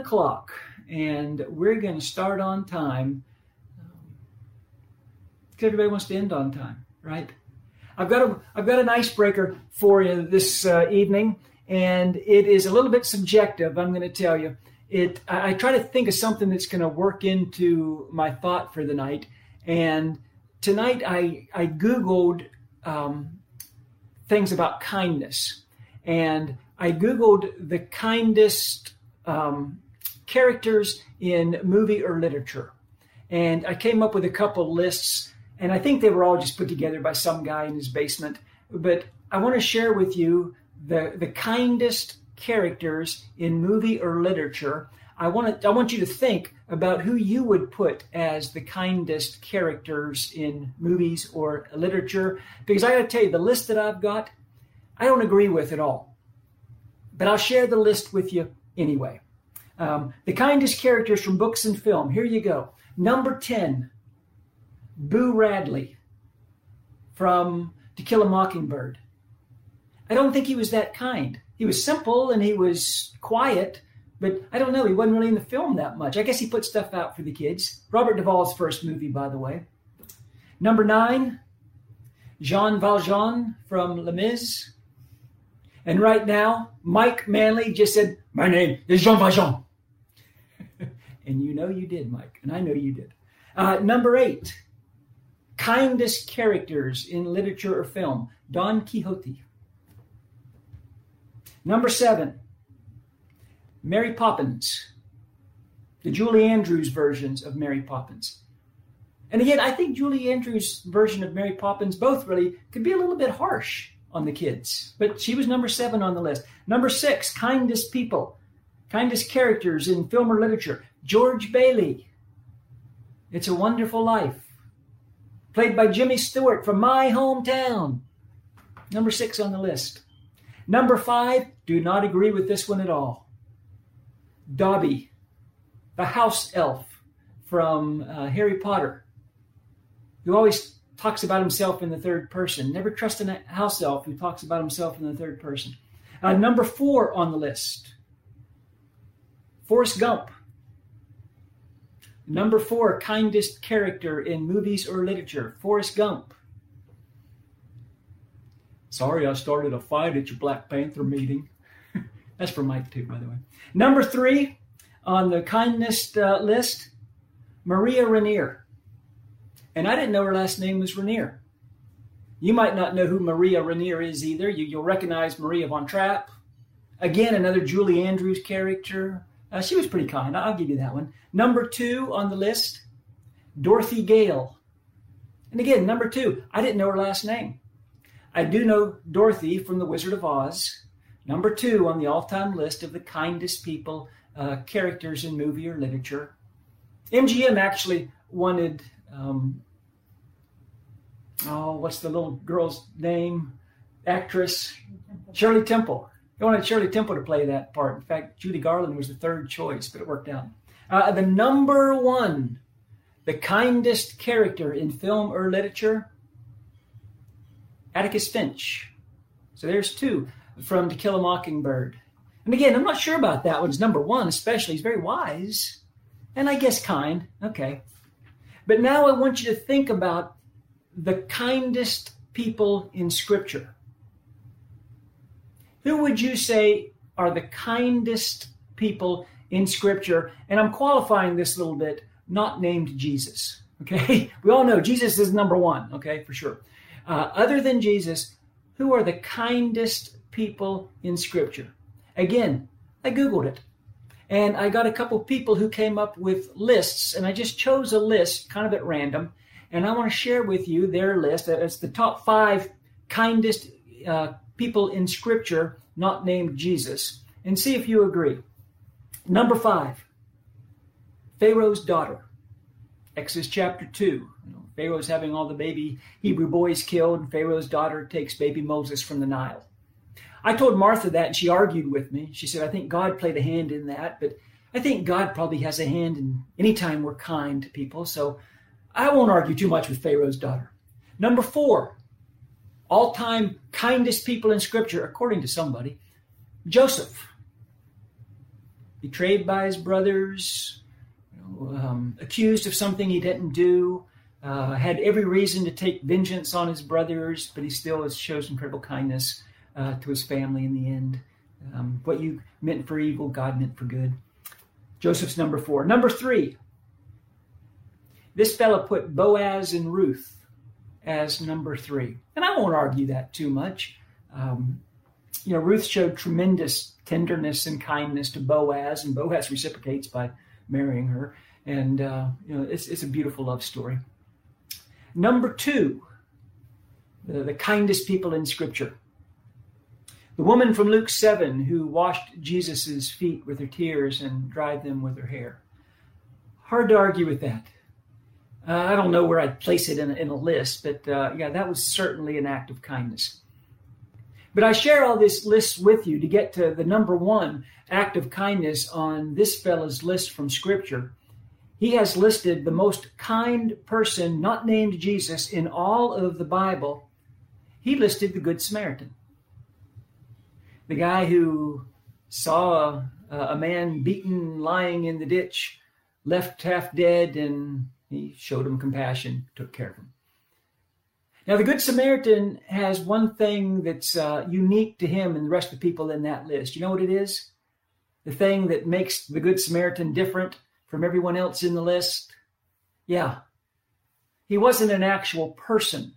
o'clock, and we're going to start on time. Because everybody wants to end on time, right? I've got a I've got an icebreaker for you this uh, evening, and it is a little bit subjective. I'm going to tell you. It I, I try to think of something that's going to work into my thought for the night, and tonight I I googled um, things about kindness, and I googled the kindest um, characters in movie or literature, and I came up with a couple lists and I think they were all just put together by some guy in his basement. But I want to share with you the, the kindest characters in movie or literature. I want to, I want you to think about who you would put as the kindest characters in movies or literature. Because I got to tell you, the list that I've got, I don't agree with at all. But I'll share the list with you anyway. Um, the kindest characters from books and film. Here you go. Number 10, Boo Radley from To Kill a Mockingbird. I don't think he was that kind. He was simple and he was quiet, but I don't know. He wasn't really in the film that much. I guess he put stuff out for the kids. Robert Duvall's first movie, by the way. Number nine, Jean Valjean from Les Mis. And right now, Mike Manley just said, My name is Jean Valjean. And you know you did, Mike. And I know you did. Uh, number eight, kindest characters in literature or film Don Quixote. Number seven, Mary Poppins, the Julie Andrews versions of Mary Poppins. And again, I think Julie Andrews' version of Mary Poppins both really could be a little bit harsh on the kids, but she was number seven on the list. Number six, kindest people, kindest characters in film or literature. George Bailey, It's a Wonderful Life played by Jimmy Stewart from my hometown. Number six on the list. Number five, do not agree with this one at all. Dobby, the house elf from uh, Harry Potter, who always talks about himself in the third person. Never trust a house elf who talks about himself in the third person. Uh, number four on the list, Forrest Gump, Number four, kindest character in movies or literature, Forrest Gump. Sorry, I started a fight at your Black Panther meeting. That's for Mike, too, by the way. Number three on the kindness uh, list, Maria Rainier. And I didn't know her last name was Rainier. You might not know who Maria Rainier is either. You, will recognize Maria von Trapp. Again, another Julie Andrews character. Uh, she was pretty kind. I'll give you that one. Number two on the list, Dorothy Gale. And again, number two, I didn't know her last name. I do know Dorothy from The Wizard of Oz. Number two on the all time list of the kindest people, uh, characters in movie or literature. MGM actually wanted, um, oh, what's the little girl's name? Actress Shirley Temple. They wanted Shirley Temple to play that part. In fact, Judy Garland was the third choice, but it worked out. Uh, the number one, the kindest character in film or literature, Atticus Finch. So there's two from To Kill a Mockingbird. And again, I'm not sure about that one's number one, especially. He's very wise and I guess kind. Okay. But now I want you to think about the kindest people in Scripture. Who would you say are the kindest people in Scripture? And I'm qualifying this a little bit, not named Jesus. Okay, we all know Jesus is number one. Okay, for sure. Uh, other than Jesus, who are the kindest people in Scripture? Again, I Googled it. And I got a couple people who came up with lists, and I just chose a list kind of at random. And I want to share with you their list. It's the top five kindest uh, people in Scripture not named Jesus and see if you agree. Number five, Pharaoh's daughter. Exodus chapter 2. You know, Pharaoh's having all the baby Hebrew boys killed, and Pharaoh's daughter takes baby Moses from the Nile. I told Martha that, and she argued with me. She said, I think God played a hand in that, but I think God probably has a hand in any time we're kind to people, so I won't argue too much with Pharaoh's daughter. Number four, all time kindest people in Scripture, according to somebody, Joseph. betrayed by his brothers, um, accused of something he didn't do, uh, had every reason to take vengeance on his brothers, but he still has shows incredible kindness uh, to his family in the end. Um, what you meant for evil, God meant for good. Joseph's number four. Number three, this fellow put Boaz and Ruth as number three. And I won't argue that too much. Um, you know, Ruth showed tremendous tenderness and kindness to Boaz, and Boaz reciprocates by marrying her. And, uh, you know, it's, it's a beautiful love story. Number two, the, the kindest people in Scripture. The woman from Luke 7 who washed Jesus' feet with her tears and dried them with her hair. Hard to argue with that. Uh, I don't know where I'd place it in a, in a list, but uh, yeah, that was certainly an act of kindness. But I share all this list with you to get to the number one act of kindness on this fellow's list from Scripture. He has listed the most kind person, not named Jesus, in all of the Bible. He listed the Good Samaritan the guy who saw a, a man beaten lying in the ditch, left half dead, and he showed him compassion, took care of him. Now, the Good Samaritan has one thing that's uh, unique to him and the rest of the people in that list. You know what it is? The thing that makes the Good Samaritan different from everyone else in the list? Yeah. He wasn't an actual person.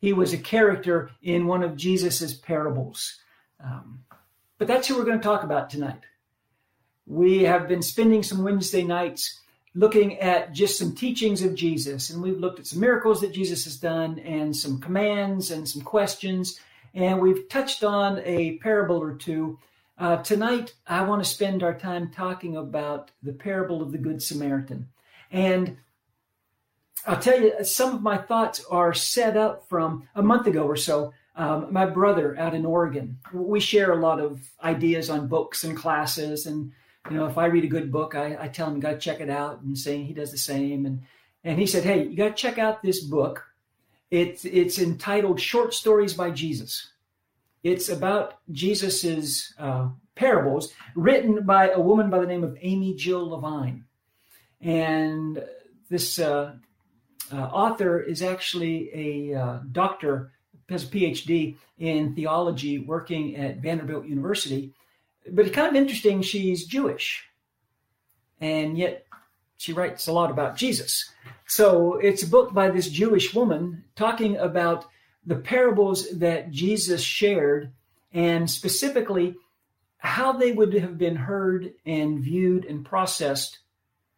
He was a character in one of Jesus's parables. Um, but that's who we're going to talk about tonight. We have been spending some Wednesday nights looking at just some teachings of Jesus, and we've looked at some miracles that Jesus has done, and some commands and some questions, and we've touched on a parable or two. Uh, tonight, I want to spend our time talking about the parable of the Good Samaritan. And I'll tell you, some of my thoughts are set up from a month ago or so um, my brother out in Oregon, we share a lot of ideas on books and classes. And, you know, if I read a good book, I, I tell him, got to check it out and saying he does the same. And, and he said, Hey, you got to check out this book. It's, it's entitled Short Stories by Jesus. It's about Jesus's uh, parables written by a woman by the name of Amy Jill Levine. And this uh, uh, author is actually a uh, doctor has a PhD in theology working at Vanderbilt University. But it's kind of interesting, she's Jewish. And yet she writes a lot about Jesus. So it's a book by this Jewish woman talking about the parables that Jesus shared and specifically how they would have been heard and viewed and processed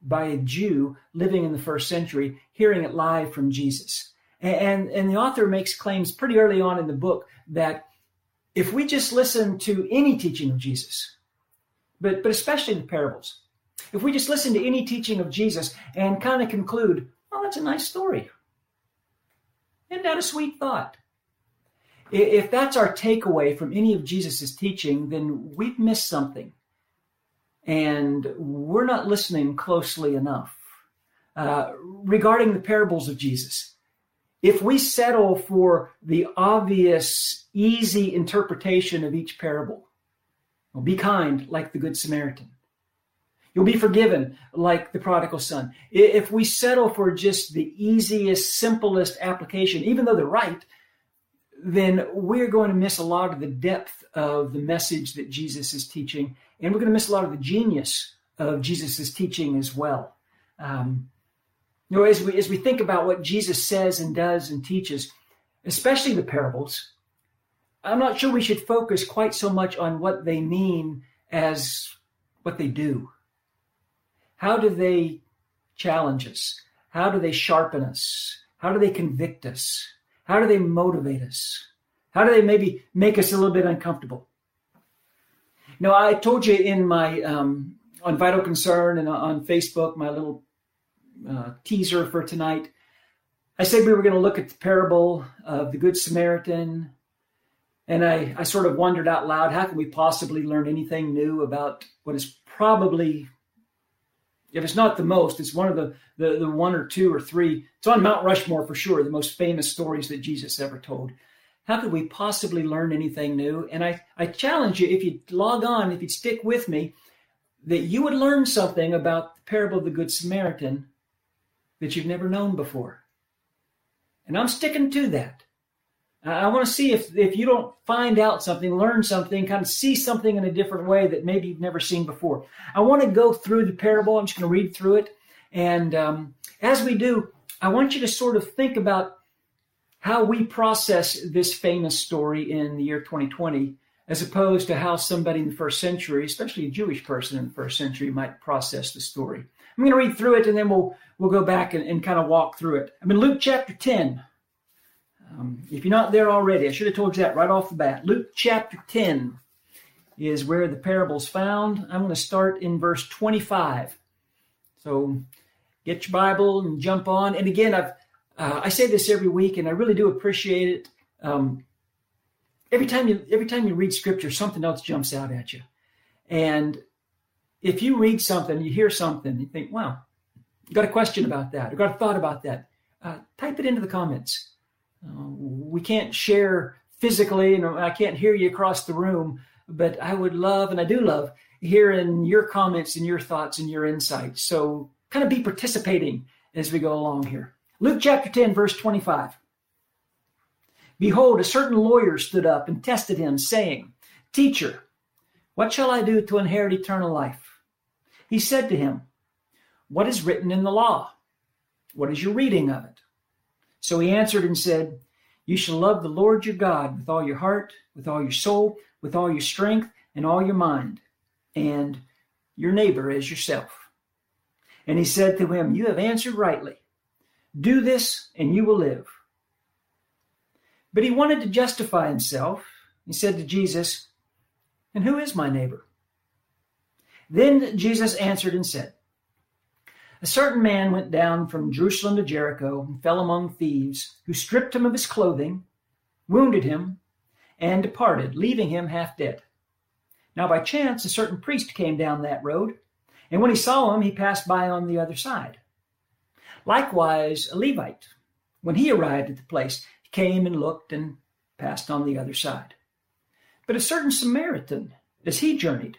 by a Jew living in the first century, hearing it live from Jesus. And, and the author makes claims pretty early on in the book that if we just listen to any teaching of Jesus, but, but especially the parables, if we just listen to any teaching of Jesus and kind of conclude, well, that's a nice story. Isn't that a sweet thought? If that's our takeaway from any of Jesus' teaching, then we've missed something. And we're not listening closely enough. Uh, regarding the parables of Jesus, if we settle for the obvious, easy interpretation of each parable, well, be kind like the Good Samaritan. You'll be forgiven like the prodigal son. If we settle for just the easiest, simplest application, even though they're right, then we're going to miss a lot of the depth of the message that Jesus is teaching, and we're going to miss a lot of the genius of Jesus' teaching as well. Um, you know, as we as we think about what Jesus says and does and teaches, especially the parables, I'm not sure we should focus quite so much on what they mean as what they do. How do they challenge us? How do they sharpen us? How do they convict us? How do they motivate us? How do they maybe make us a little bit uncomfortable? Now, I told you in my um, on Vital Concern and on Facebook, my little uh, teaser for tonight. I said we were going to look at the parable of the Good Samaritan. And I, I sort of wondered out loud how can we possibly learn anything new about what is probably, if it's not the most, it's one of the, the, the one or two or three, it's on Mount Rushmore for sure, the most famous stories that Jesus ever told. How could we possibly learn anything new? And I, I challenge you, if you log on, if you stick with me, that you would learn something about the parable of the Good Samaritan that you've never known before. And I'm sticking to that. I want to see if, if you don't find out something, learn something, kind of see something in a different way that maybe you've never seen before. I want to go through the parable. I'm just going to read through it. And um, as we do, I want you to sort of think about how we process this famous story in the year 2020 as opposed to how somebody in the first century, especially a Jewish person in the first century, might process the story. I'm going to read through it and then we'll we'll go back and, and kind of walk through it. I'm in Luke chapter 10. Um, if you're not there already, I should have told you that right off the bat. Luke chapter 10 is where the parable's found. I'm going to start in verse 25. So get your Bible and jump on. And again, I've uh, I say this every week, and I really do appreciate it. Um, every time you every time you read scripture, something else jumps out at you. And if you read something, you hear something, you think, "Wow, you got a question about that, or got a thought about that," uh, type it into the comments. Uh, we can't share physically, and I can't hear you across the room, but I would love, and I do love, hearing your comments and your thoughts and your insights. So, kind of be participating as we go along here. Luke chapter 10, verse 25. Behold, a certain lawyer stood up and tested him, saying, Teacher, what shall I do to inherit eternal life? He said to him, What is written in the law? What is your reading of it? So he answered and said, You shall love the Lord your God with all your heart, with all your soul, with all your strength, and all your mind, and your neighbor as yourself. And he said to him, You have answered rightly. Do this, and you will live. But he wanted to justify himself. He said to Jesus, And who is my neighbor? Then Jesus answered and said, A certain man went down from Jerusalem to Jericho and fell among thieves, who stripped him of his clothing, wounded him, and departed, leaving him half dead. Now by chance a certain priest came down that road, and when he saw him, he passed by on the other side. Likewise, a Levite, when he arrived at the place, came and looked and passed on the other side. But a certain Samaritan, as he journeyed,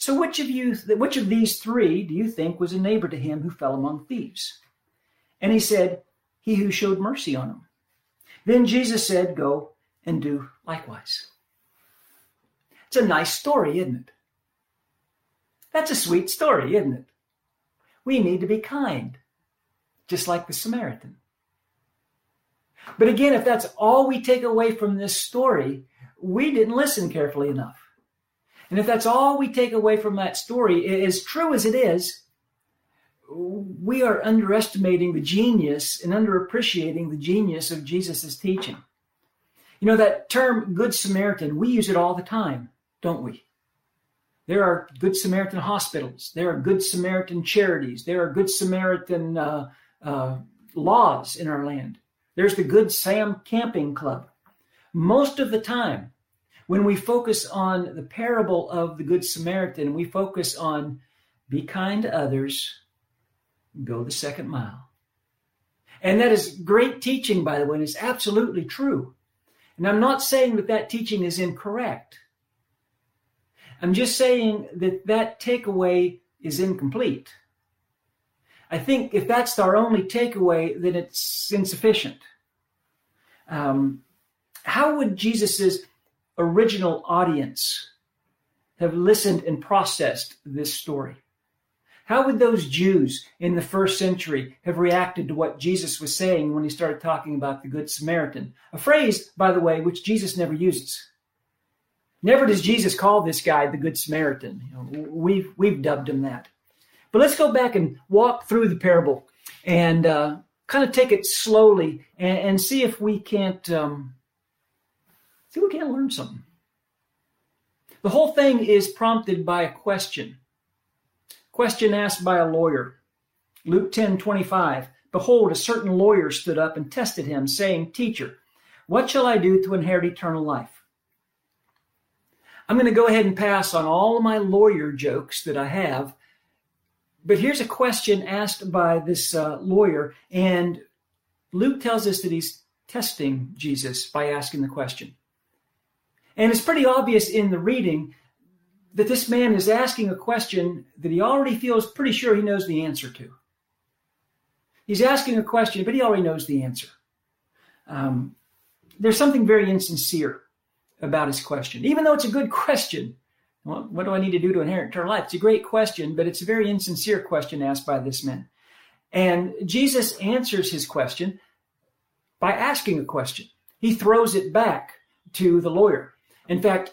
So which of you which of these three do you think was a neighbor to him who fell among thieves? And he said, He who showed mercy on him. Then Jesus said, Go and do likewise. It's a nice story, isn't it? That's a sweet story, isn't it? We need to be kind, just like the Samaritan. But again, if that's all we take away from this story, we didn't listen carefully enough. And if that's all we take away from that story, as true as it is, we are underestimating the genius and underappreciating the genius of Jesus' teaching. You know, that term Good Samaritan, we use it all the time, don't we? There are Good Samaritan hospitals. There are Good Samaritan charities. There are Good Samaritan uh, uh, laws in our land. There's the Good Sam Camping Club. Most of the time, when we focus on the parable of the Good Samaritan, we focus on be kind to others, go the second mile. And that is great teaching, by the way, and it's absolutely true. And I'm not saying that that teaching is incorrect. I'm just saying that that takeaway is incomplete. I think if that's our only takeaway, then it's insufficient. Um, how would Jesus's original audience have listened and processed this story? How would those Jews in the first century have reacted to what Jesus was saying when he started talking about the Good Samaritan? A phrase, by the way, which Jesus never uses. Never does Jesus call this guy the Good Samaritan. You know, we've, we've dubbed him that. But let's go back and walk through the parable and uh, kind of take it slowly and, and see if we can't um, See, we can't learn something. The whole thing is prompted by a question. Question asked by a lawyer. Luke 10 25. Behold, a certain lawyer stood up and tested him, saying, Teacher, what shall I do to inherit eternal life? I'm going to go ahead and pass on all of my lawyer jokes that I have. But here's a question asked by this uh, lawyer, and Luke tells us that he's testing Jesus by asking the question. And it's pretty obvious in the reading that this man is asking a question that he already feels pretty sure he knows the answer to. He's asking a question, but he already knows the answer. Um, there's something very insincere about his question, even though it's a good question. Well, what do I need to do to inherit eternal life? It's a great question, but it's a very insincere question asked by this man. And Jesus answers his question by asking a question. He throws it back to the lawyer. In fact,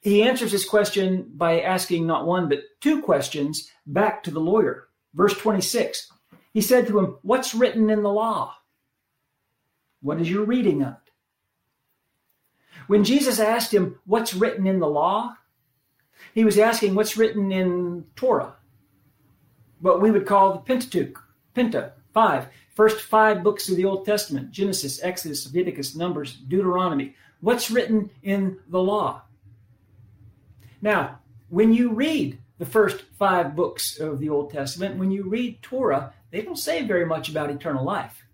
he answers his question by asking not one, but two questions back to the lawyer. Verse 26 he said to him, What's written in the law? What is your reading of it? When Jesus asked him, What's written in the law? he was asking, What's written in Torah? What we would call the Pentateuch, Penta, five, first five books of the Old Testament Genesis, Exodus, Leviticus, Numbers, Deuteronomy. What's written in the law? Now, when you read the first five books of the Old Testament, when you read Torah, they don't say very much about eternal life.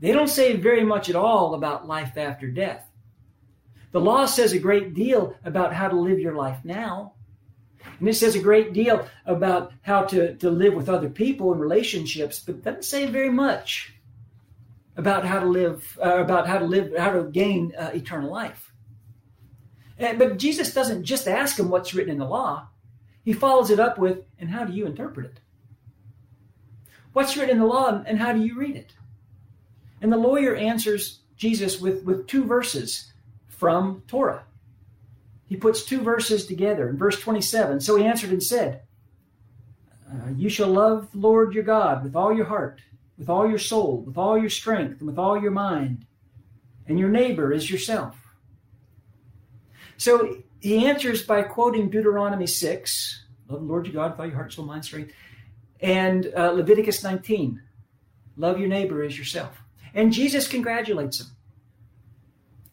They don't say very much at all about life after death. The law says a great deal about how to live your life now. And it says a great deal about how to, to live with other people and relationships, but doesn't say very much about how to live, uh, about how to live, how to gain uh, eternal life. And, but Jesus doesn't just ask him what's written in the law. He follows it up with, and how do you interpret it? What's written in the law and how do you read it? And the lawyer answers Jesus with, with two verses from Torah. He puts two verses together in verse 27. So he answered and said, uh, You shall love the Lord your God with all your heart, with all your soul, with all your strength, and with all your mind, and your neighbor is yourself. So he answers by quoting Deuteronomy 6 Love the Lord your God with all your heart, soul, mind, strength and uh, Leviticus 19, love your neighbor as yourself. And Jesus congratulates him.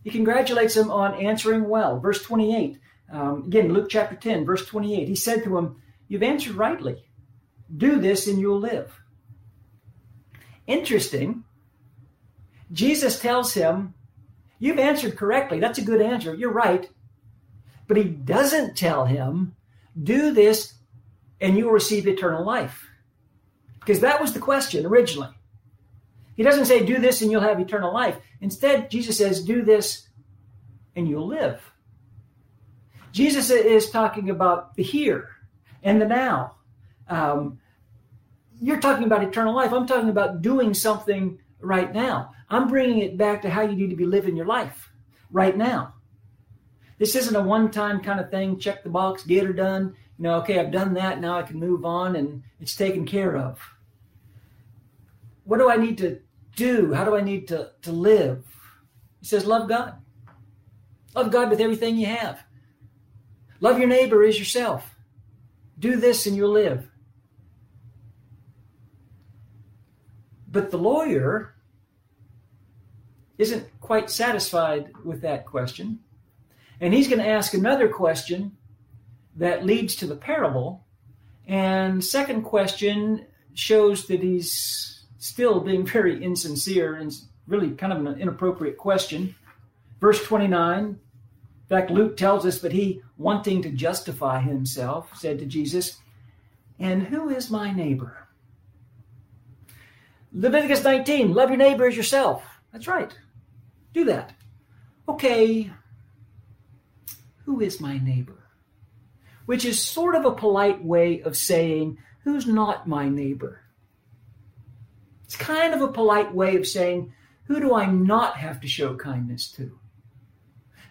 He congratulates him on answering well. Verse 28, um, again, Luke chapter 10, verse 28, he said to him, You've answered rightly. Do this and you'll live. Interesting. Jesus tells him, You've answered correctly. That's a good answer. You're right. But he doesn't tell him, Do this and you will receive eternal life. Because that was the question originally. He doesn't say, do this and you'll have eternal life. Instead, Jesus says, do this and you'll live. Jesus is talking about the here and the now. Um, you're talking about eternal life. I'm talking about doing something right now. I'm bringing it back to how you need to be living your life right now. This isn't a one time kind of thing, check the box, get her done. You know, okay, I've done that, now I can move on and it's taken care of what do I need to do? How do I need to, to live? He says, Love God. Love God with everything you have. Love your neighbor as yourself. Do this and you'll live. But the lawyer isn't quite satisfied with that question. And he's going to ask another question that leads to the parable. And second question shows that he's still being very insincere and really kind of an inappropriate question. Verse 29, in fact, Luke tells us that he, wanting to justify himself, said to Jesus, And who is my neighbor? Leviticus 19, love your neighbor as yourself. That's right. Do that. Okay, who is my neighbor? Which is sort of a polite way of saying, who's not my neighbor? It's kind of a polite way of saying, who do I not have to show kindness to?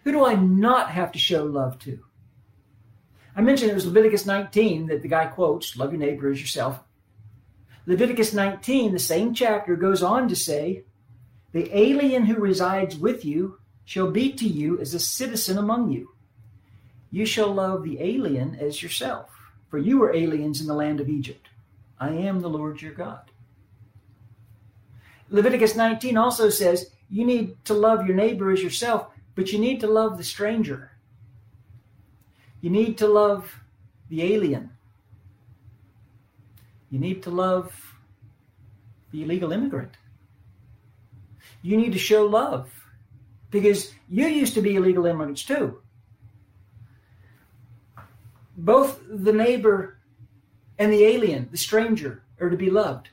Who do I not have to show love to? I mentioned it was Leviticus 19 that the guy quotes, love your neighbor as yourself. Leviticus 19, the same chapter, goes on to say, the alien who resides with you shall be to you as a citizen among you. You shall love the alien as yourself, for you were aliens in the land of Egypt. I am the Lord your God. Leviticus 19 also says you need to love your neighbor as yourself, but you need to love the stranger. You need to love the alien. You need to love the illegal immigrant. You need to show love because you used to be illegal immigrants too. Both the neighbor and the alien, the stranger, are to be loved.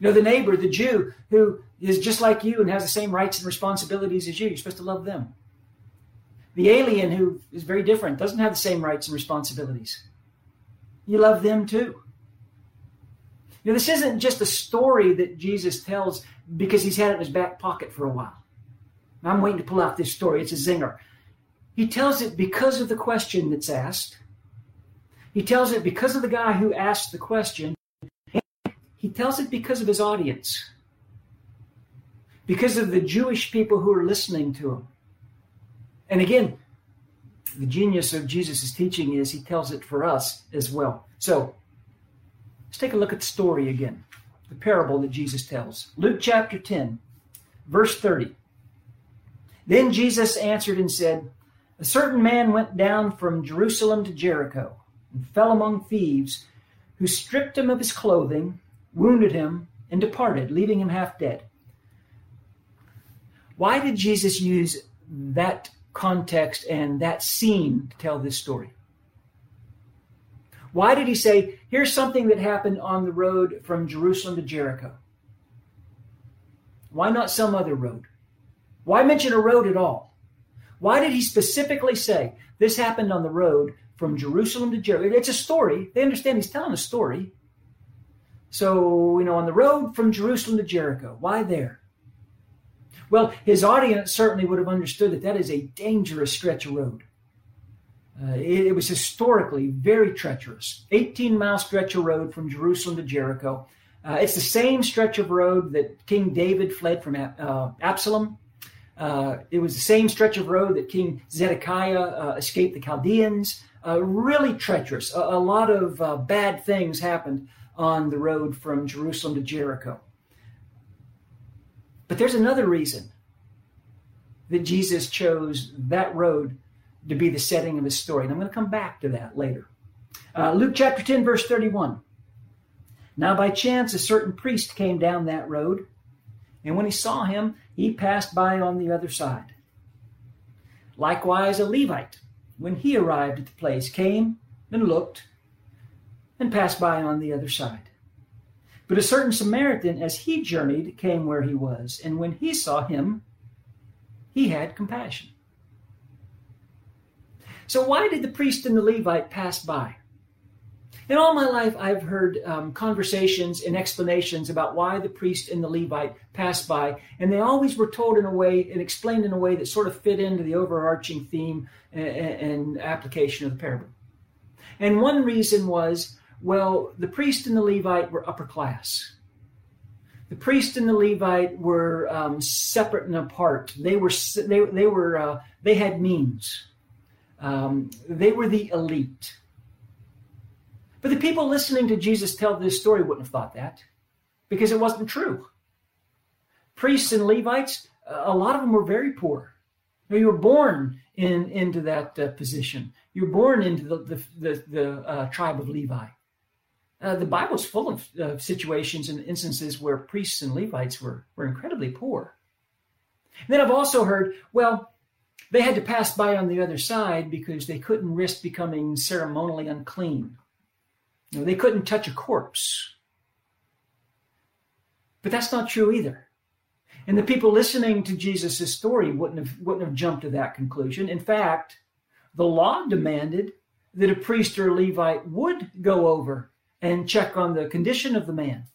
You know, the neighbor, the Jew, who is just like you and has the same rights and responsibilities as you, you're supposed to love them. The alien, who is very different, doesn't have the same rights and responsibilities. You love them too. Know, this isn't just a story that Jesus tells because he's had it in his back pocket for a while. I'm waiting to pull out this story. It's a zinger. He tells it because of the question that's asked. He tells it because of the guy who asked the question. He tells it because of his audience, because of the Jewish people who are listening to him. And again, the genius of Jesus' teaching is he tells it for us as well. So let's take a look at the story again, the parable that Jesus tells. Luke chapter 10, verse 30. Then Jesus answered and said, A certain man went down from Jerusalem to Jericho and fell among thieves, who stripped him of his clothing wounded him, and departed, leaving him half dead. Why did Jesus use that context and that scene to tell this story? Why did he say, here's something that happened on the road from Jerusalem to Jericho? Why not some other road? Why mention a road at all? Why did he specifically say this happened on the road from Jerusalem to Jericho? It's a story. They understand he's telling a story. So, you know, on the road from Jerusalem to Jericho, why there? Well, his audience certainly would have understood that that is a dangerous stretch of road. Uh, it, it, was historically very treacherous. 18 mile stretch of road from Jerusalem to Jericho. Uh, it's the same stretch of road that King David fled from uh, Absalom. Uh, it was the same stretch of road that King Zedekiah uh, escaped the Chaldeans. Uh, really treacherous. A, a lot of bad things happened on the road from Jerusalem to Jericho. But there's another reason that Jesus chose that road to be the setting of his story. And I'm going to come back to that later. Uh, Luke chapter 10, verse 31. Now, by chance, a certain priest came down that road, and when he saw him, he passed by on the other side. Likewise, a Levite, when he arrived at the place, came and looked and passed by on the other side. But a certain Samaritan, as he journeyed, came where he was, and when he saw him, he had compassion. So, why did the priest and the Levite pass by? In all my life, I've heard um, conversations and explanations about why the priest and the Levite passed by, and they always were told in a way and explained in a way that sort of fit into the overarching theme and, and application of the parable. And one reason was well, the priest and the Levite were upper class. The priest and the Levite were um, separate and apart. They were they they were uh, they had means. Um, they were the elite. But the people listening to Jesus tell this story wouldn't have thought that because it wasn't true. Priests and Levites, a lot of them were very poor. You were born in into that uh, position. You were born into the the, the, the uh, tribe of Levi. Uh, the Bible's full of uh, situations and instances where priests and Levites were, were incredibly poor. And then I've also heard, well, they had to pass by on the other side because they couldn't risk becoming ceremonially unclean. You know, they couldn't touch a corpse. But that's not true either. And the people listening to Jesus' story wouldn't have, wouldn't have jumped to that conclusion. In fact, the law demanded that a priest or a Levite would go over and check on the condition of the man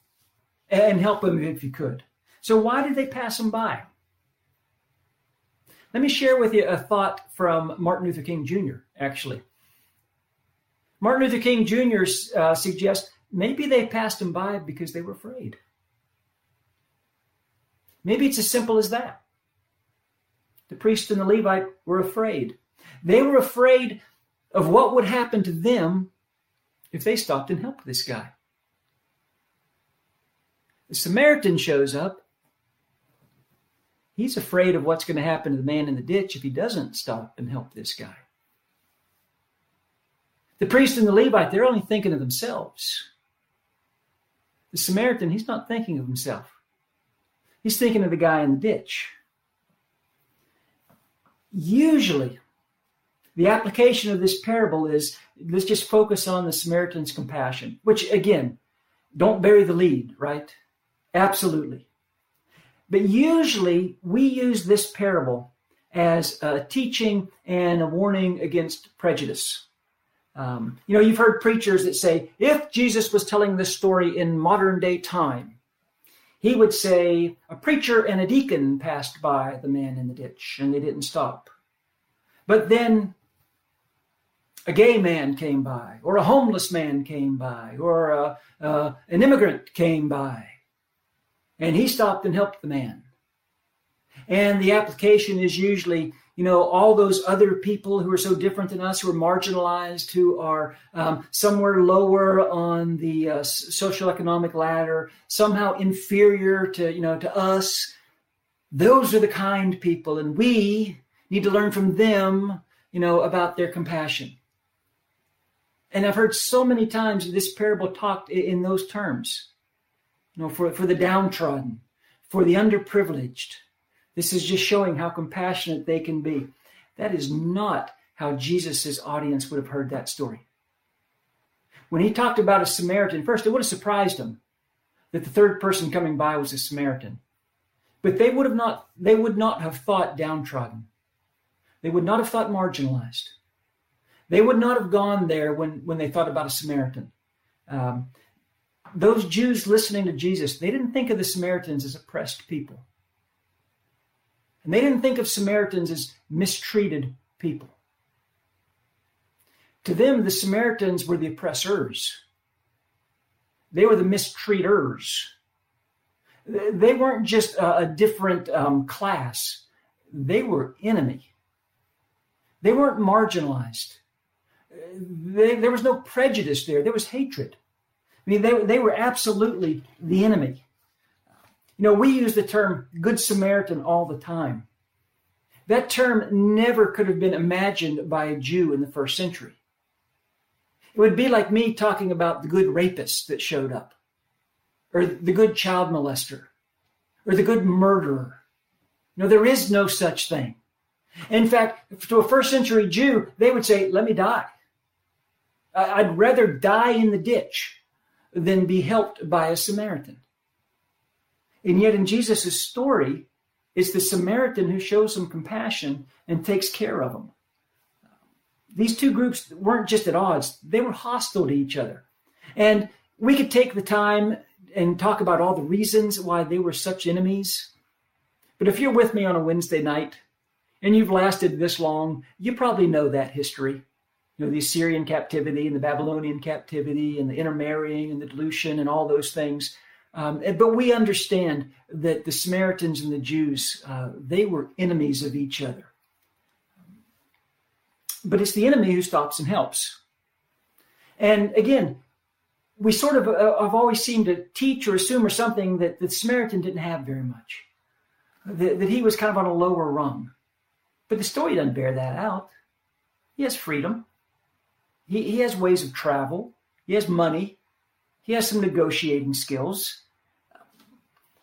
and help him if he could. So, why did they pass him by? Let me share with you a thought from Martin Luther King Jr., actually. Martin Luther King Jr. Uh, suggests maybe they passed him by because they were afraid. Maybe it's as simple as that. The priest and the Levite were afraid. They were afraid of what would happen to them if they stopped and helped this guy. The Samaritan shows up. He's afraid of what's going to happen to the man in the ditch if he doesn't stop and help this guy. The priest and the Levite, they're only thinking of themselves. The Samaritan, he's not thinking of himself. He's thinking of the guy in the ditch. Usually, the application of this parable is let's just focus on the Samaritan's compassion, which again, don't bury the lead, right? Absolutely. But usually we use this parable as a teaching and a warning against prejudice. Um, you know, you've heard preachers that say, if Jesus was telling this story in modern day time, he would say, a preacher and a deacon passed by the man in the ditch and they didn't stop. But then a gay man came by, or a homeless man came by, or a, uh, an immigrant came by, and he stopped and helped the man. And the application is usually, you know, all those other people who are so different than us, who are marginalized, who are um, somewhere lower on the uh, social economic ladder, somehow inferior to, you know, to us. Those are the kind people, and we need to learn from them, you know, about their compassion. And I've heard so many times this parable talked in those terms. You know, for, for the downtrodden, for the underprivileged. This is just showing how compassionate they can be. That is not how Jesus' audience would have heard that story. When he talked about a Samaritan, first, it would have surprised them that the third person coming by was a Samaritan. But they would have not, they would not have thought downtrodden. They would not have thought marginalized. They would not have gone there when, when they thought about a Samaritan. Um, those Jews listening to Jesus, they didn't think of the Samaritans as oppressed people. And they didn't think of Samaritans as mistreated people. To them, the Samaritans were the oppressors. They were the mistreaters. They weren't just a, different um, class, they were enemy. They weren't marginalized they, there was no prejudice there. There was hatred. I mean, they, they were absolutely the enemy. You know, we use the term Good Samaritan all the time. That term never could have been imagined by a Jew in the first century. It would be like me talking about the good rapist that showed up, or the good child molester, or the good murderer. No, there is no such thing. In fact, to a first century Jew, they would say, Let me die. I'd rather die in the ditch than be helped by a Samaritan. And yet, in Jesus' story, it's the Samaritan who shows some compassion and takes care of him. These two groups weren't just at odds, they were hostile to each other. And we could take the time and talk about all the reasons why they were such enemies. But if you're with me on a Wednesday night and you've lasted this long, you probably know that history you know, the Assyrian captivity and the Babylonian captivity and the intermarrying and the dilution and all those things. Um, but we understand that the Samaritans and the Jews, uh, they were enemies of each other. But it's the enemy who stops and helps. And again, we sort of uh, have always seemed to teach or assume or something that the Samaritan didn't have very much, that, that he was kind of on a lower rung. But the story doesn't bear that out. He has freedom. He, he has ways of travel, he has money, he has some negotiating skills.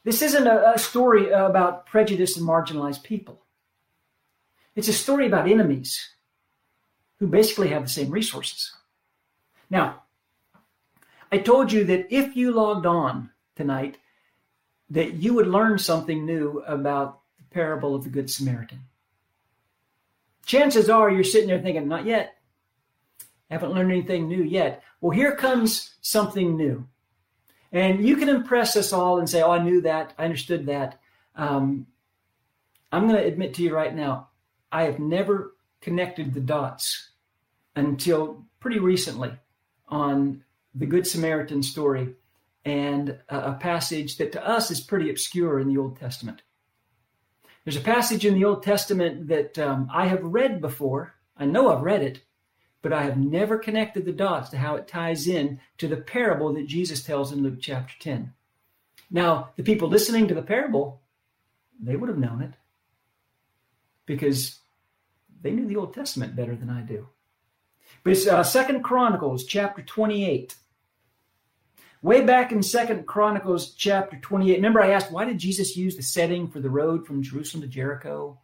This isn't a, a story about prejudice and marginalized people. It's a story about enemies who basically have the same resources. Now, I told you that if you logged on tonight, that you would learn something new about the parable of the Good Samaritan. Chances are you're sitting there thinking, not yet haven't learned anything new yet. Well, here comes something new. And you can impress us all and say, oh, I knew that. I understood that. Um, I'm going to admit to you right now, I have never connected the dots until pretty recently on the Good Samaritan story and a, a passage that to us is pretty obscure in the Old Testament. There's a passage in the Old Testament that um, I have read before. I know I've read it, but I have never connected the dots to how it ties in to the parable that Jesus tells in Luke chapter 10. Now, the people listening to the parable, they would have known it because they knew the Old Testament better than I do. But it's uh, Second Chronicles chapter 28. Way back in Second Chronicles chapter 28, remember I asked, why did Jesus use the setting for the road from Jerusalem to Jericho?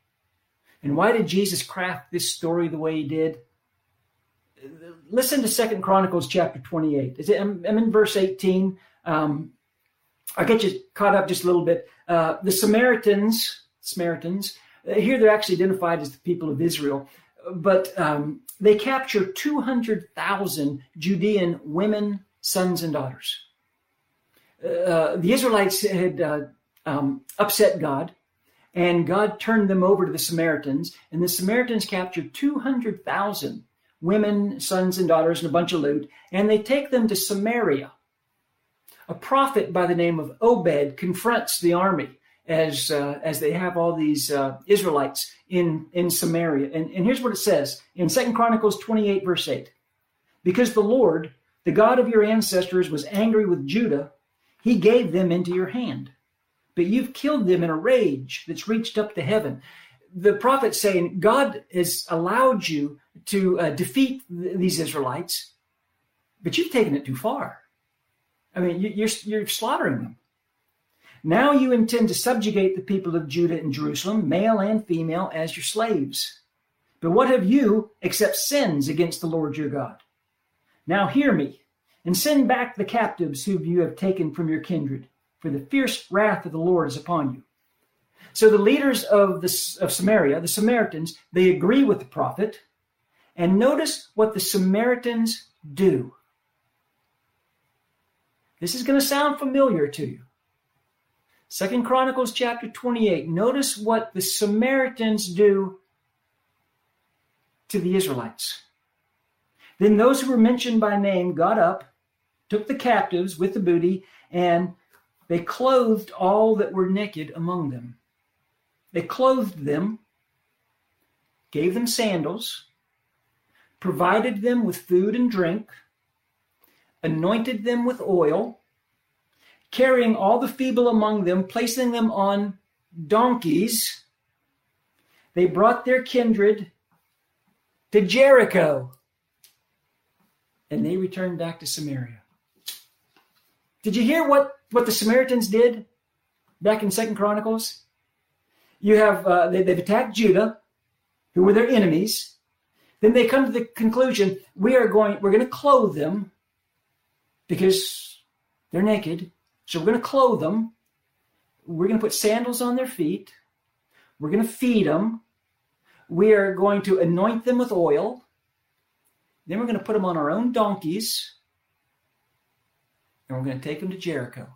And why did Jesus craft this story the way he did? Listen to Second Chronicles chapter 28. It, I'm, I'm, in verse 18. Um, I'll get you caught up just a little bit. Uh, the Samaritans, Samaritans, uh, here they're actually identified as the people of Israel, but um, they capture 200,000 Judean women, sons, and daughters. Uh, the Israelites had uh, um, upset God, and God turned them over to the Samaritans, and the Samaritans captured 200,000 women, sons, and daughters, and a bunch of loot, and they take them to Samaria. A prophet by the name of Obed confronts the army as uh, as they have all these uh, Israelites in in Samaria. And, and here's what it says in Second Chronicles 28, verse 8. Because the Lord, the God of your ancestors, was angry with Judah, he gave them into your hand. But you've killed them in a rage that's reached up to heaven. The prophet's saying, God has allowed you to uh, defeat th- these Israelites, but you've taken it too far. I mean, you, you're, you're slaughtering them. Now you intend to subjugate the people of Judah and Jerusalem, male and female, as your slaves. But what have you except sins against the Lord your God? Now hear me, and send back the captives whom you have taken from your kindred, for the fierce wrath of the Lord is upon you. So the leaders of, the, of Samaria, the Samaritans, they agree with the prophet. And notice what the Samaritans do. This is going to sound familiar to you. Second Chronicles chapter 28. Notice what the Samaritans do to the Israelites. Then those who were mentioned by name got up, took the captives with the booty, and they clothed all that were naked among them. They clothed them, gave them sandals, provided them with food and drink, anointed them with oil, carrying all the feeble among them, placing them on donkeys. They brought their kindred to Jericho, and they returned back to Samaria. Did you hear what, what the Samaritans did back in Second Chronicles? You have uh, they, they've attacked Judah, who were their enemies. Then they come to the conclusion: we are going, we're going to clothe them because they're naked, so we're going to clothe them. We're going to put sandals on their feet. We're going to feed them. We are going to anoint them with oil. Then we're going to put them on our own donkeys. And we're going to take them to Jericho.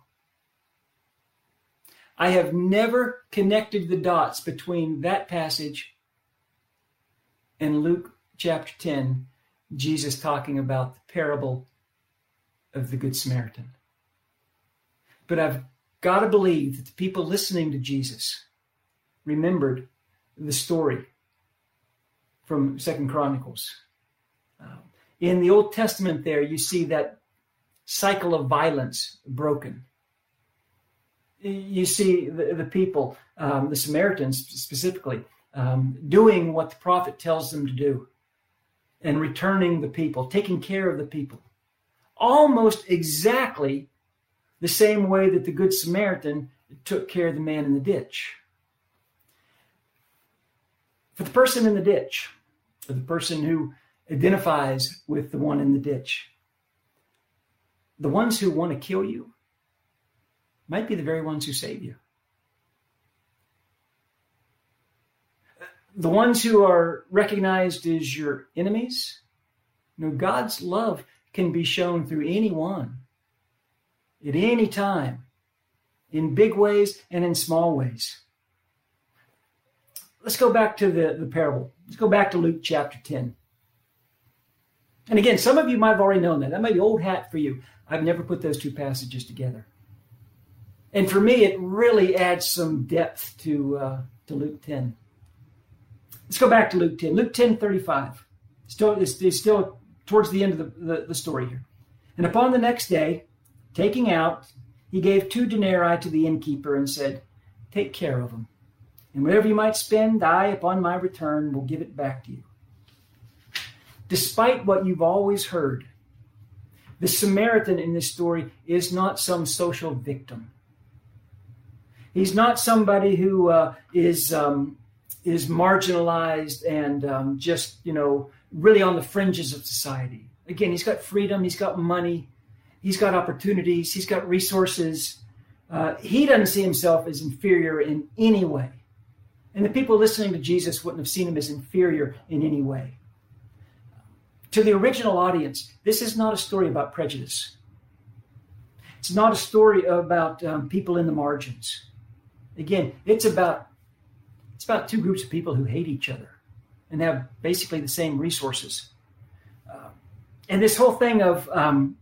I have never connected the dots between that passage and Luke chapter 10, Jesus talking about the parable of the Good Samaritan. But I've got to believe that the people listening to Jesus remembered the story from Second Chronicles. Uh, in the Old Testament, there you see that cycle of violence broken. You see the, the people, um, the Samaritans specifically, um, doing what the prophet tells them to do and returning the people, taking care of the people. Almost exactly the same way that the Good Samaritan took care of the man in the ditch. For the person in the ditch, for the person who identifies with the one in the ditch, the ones who want to kill you might be the very ones who save you. The ones who are recognized as your enemies, know, God's love can be shown through anyone at any time, in big ways and in small ways. Let's go back to the, the parable. Let's go back to Luke chapter 10. And again, some of you might have already known that. That might be old hat for you. I've never put those two passages together. And for me, it really adds some depth to, uh, to Luke 10. Let's go back to Luke 10. Luke 10 35. Still, it's, it's still towards the end of the, the, the story here. And upon the next day, Taking out he gave two denarii to the innkeeper and said, Take care of them. And whatever you might spend, I, upon my return, will give it back to you. Despite what you've always heard, the Samaritan in this story is not some social victim. He's not somebody who uh, is um, is marginalized and um, just you know really on the fringes of society. Again, he's got freedom, he's got money, he's got opportunities, he's got resources. Uh, he doesn't see himself as inferior in any way. And the people listening to Jesus wouldn't have seen him as inferior in any way. To the original audience, this is not a story about prejudice. It's not a story about um, people in the margins. Again, it's about it's about two groups of people who hate each other and have basically the same resources. Uh, and this whole thing of um,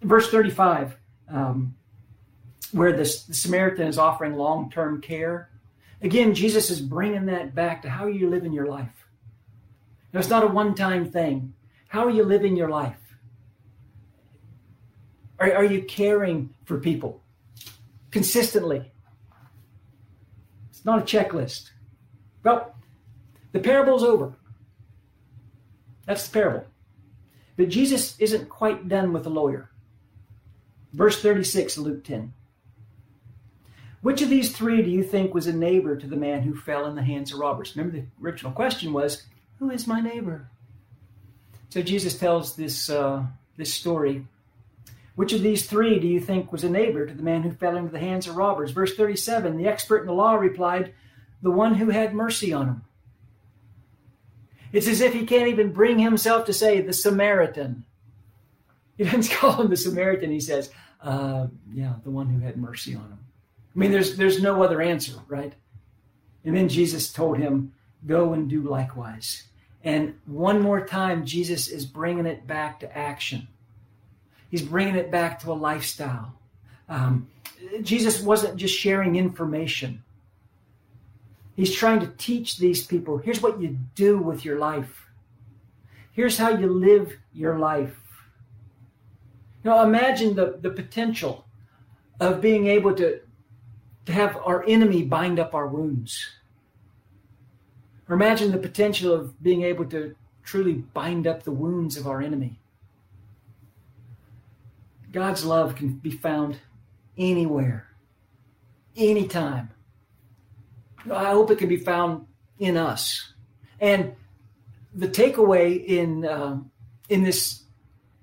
verse 35, um, where this, the Samaritan is offering long term care, again, Jesus is bringing that back to how you live in your life. Now, it's not a one time thing. How are you living your life? Are, are you caring for people consistently? Not a checklist. Well, the parable's over. That's the parable. But Jesus isn't quite done with the lawyer. Verse 36 Luke 10. Which of these three do you think was a neighbor to the man who fell in the hands of robbers? Remember, the original question was, Who is my neighbor? So Jesus tells this, uh, this story. Which of these three do you think was a neighbor to the man who fell into the hands of robbers? Verse 37 The expert in the law replied, The one who had mercy on him. It's as if he can't even bring himself to say the Samaritan. He doesn't call him the Samaritan. He says, uh, "Yeah, the one who had mercy on him." I mean, there's there's no other answer, right? And then Jesus told him, "Go and do likewise." And one more time, Jesus is bringing it back to action. He's bringing it back to a lifestyle. Um, Jesus wasn't just sharing information. He's trying to teach these people here's what you do with your life. Here's how you live your life. You Now imagine the, the potential of being able to, to have our enemy bind up our wounds. Or imagine the potential of being able to truly bind up the wounds of our enemy. God's love can be found anywhere, anytime. I hope it can be found in us. And the takeaway in uh, in this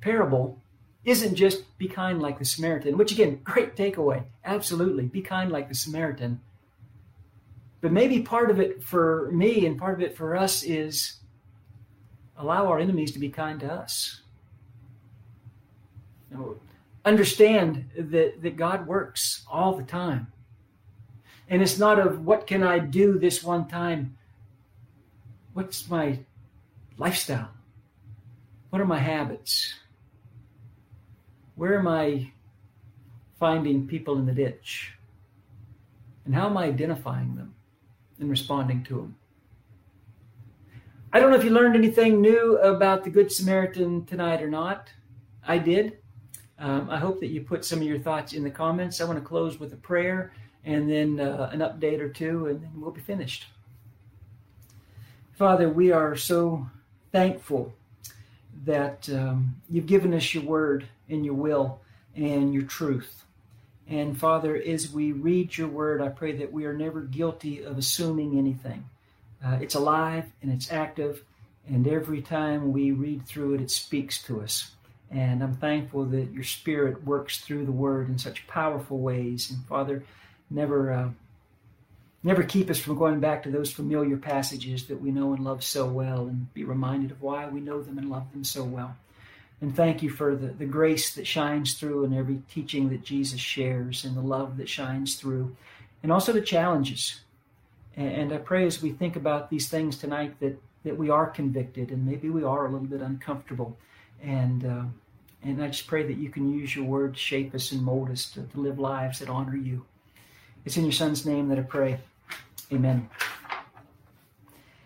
parable isn't just be kind like the Samaritan, which again, great takeaway. Absolutely, be kind like the Samaritan. But maybe part of it for me and part of it for us is allow our enemies to be kind to us. You know, understand that, that God works all the time. And it's not of what can I do this one time? What's my lifestyle? What are my habits? Where am I finding people in the ditch? And how am I identifying them and responding to them? I don't know if you learned anything new about the Good Samaritan tonight or not. I did. Um, I hope that you put some of your thoughts in the comments. I want to close with a prayer and then uh, an update or two, and then we'll be finished. Father, we are so thankful that um, you've given us your word and your will and your truth. And Father, as we read your word, I pray that we are never guilty of assuming anything. Uh, it's alive and it's active, and every time we read through it, it speaks to us. And I'm thankful that your spirit works through the word in such powerful ways. And Father, never uh, never keep us from going back to those familiar passages that we know and love so well and be reminded of why we know them and love them so well. And thank you for the, the grace that shines through in every teaching that Jesus shares and the love that shines through, and also the challenges. And, and I pray as we think about these things tonight that, that we are convicted and maybe we are a little bit uncomfortable. And, uh, and I just pray that you can use your word to shape us and mold us to, to live lives that honor you. It's in your son's name that I pray. Amen.